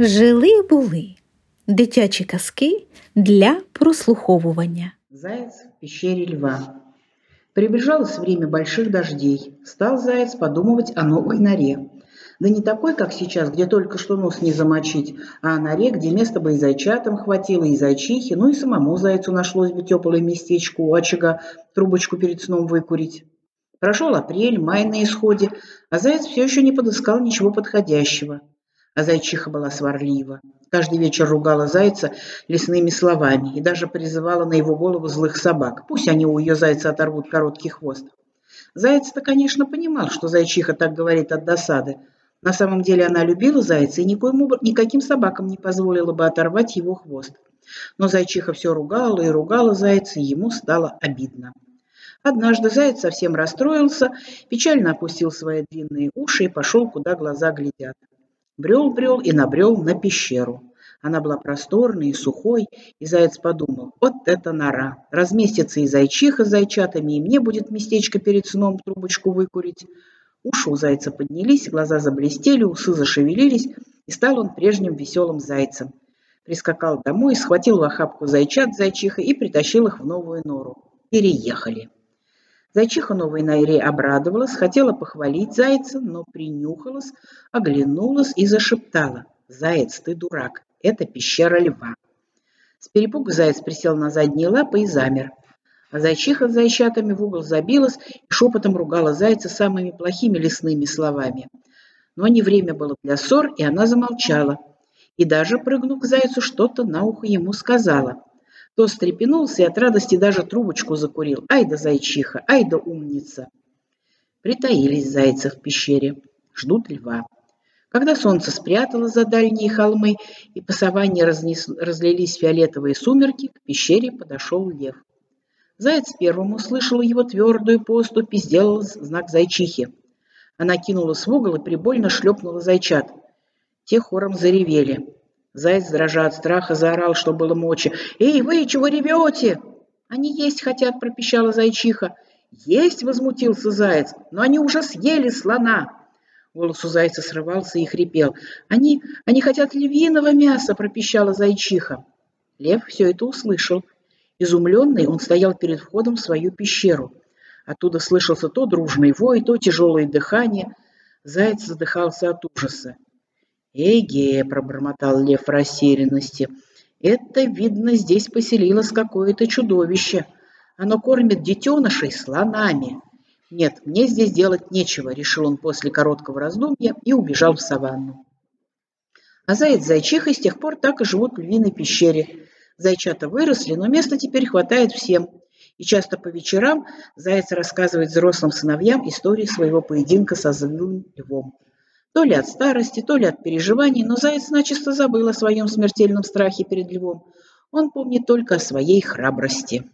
Жили були дитячі казки для прослуховування. Заяц в пещере льва. Приближалось время больших дождей. Стал заяц подумывать о новой норе. Да не такой, как сейчас, где только что нос не замочить, а о норе, где места бы и зайчатам хватило, и зайчихе, ну и самому зайцу нашлось бы теплое местечко у очага, трубочку перед сном выкурить. Прошел апрель, май на исходе, а заяц все еще не подыскал ничего подходящего. А зайчиха была сварлива. Каждый вечер ругала зайца лесными словами и даже призывала на его голову злых собак. Пусть они у ее зайца оторвут короткий хвост. Заяц-то, конечно, понимал, что зайчиха так говорит от досады. На самом деле она любила зайца и никоим, никаким собакам не позволила бы оторвать его хвост. Но зайчиха все ругала и ругала зайца, и ему стало обидно. Однажды заяц совсем расстроился, печально опустил свои длинные уши и пошел, куда глаза глядят. Брел-брел и набрел на пещеру. Она была просторной и сухой, и заяц подумал, вот это нора. Разместится и зайчиха с зайчатами, и мне будет местечко перед сном трубочку выкурить. Уши у зайца поднялись, глаза заблестели, усы зашевелились, и стал он прежним веселым зайцем. Прискакал домой, схватил в охапку зайчат зайчиха и притащил их в новую нору. Переехали. Зайчиха новой Найре обрадовалась, хотела похвалить зайца, но принюхалась, оглянулась и зашептала. «Заяц, ты дурак, это пещера льва». С перепугу заяц присел на задние лапы и замер. А зайчиха с зайчатами в угол забилась и шепотом ругала зайца самыми плохими лесными словами. Но не время было для ссор, и она замолчала. И даже, прыгнув к зайцу, что-то на ухо ему сказала. То встрепенулся и от радости даже трубочку закурил. Ай да зайчиха, ай да умница. Притаились зайцы в пещере, ждут льва. Когда солнце спрятало за дальние холмы и по саванне разнес, разлились фиолетовые сумерки, к пещере подошел лев. Заяц первым услышал его твердую поступь и сделал знак зайчихи. Она кинулась в угол и прибольно шлепнула зайчат. Те хором заревели. Заяц, дрожа от страха, заорал, что было мочи. «Эй, вы чего ревете?» «Они есть хотят», — пропищала зайчиха. «Есть!» — возмутился заяц. «Но они уже съели слона!» Голос у зайца срывался и хрипел. «Они, они хотят львиного мяса!» — пропищала зайчиха. Лев все это услышал. Изумленный, он стоял перед входом в свою пещеру. Оттуда слышался то дружный вой, то тяжелое дыхание. Заяц задыхался от ужаса. «Эге!» — пробормотал лев в растерянности. «Это, видно, здесь поселилось какое-то чудовище. Оно кормит детенышей слонами». «Нет, мне здесь делать нечего», — решил он после короткого раздумья и убежал в саванну. А заяц зайчиха с тех пор так и живут в львиной пещере. Зайчата выросли, но места теперь хватает всем. И часто по вечерам заяц рассказывает взрослым сыновьям истории своего поединка со злым львом. То ли от старости, то ли от переживаний, но заяц начисто забыл о своем смертельном страхе перед львом. Он помнит только о своей храбрости.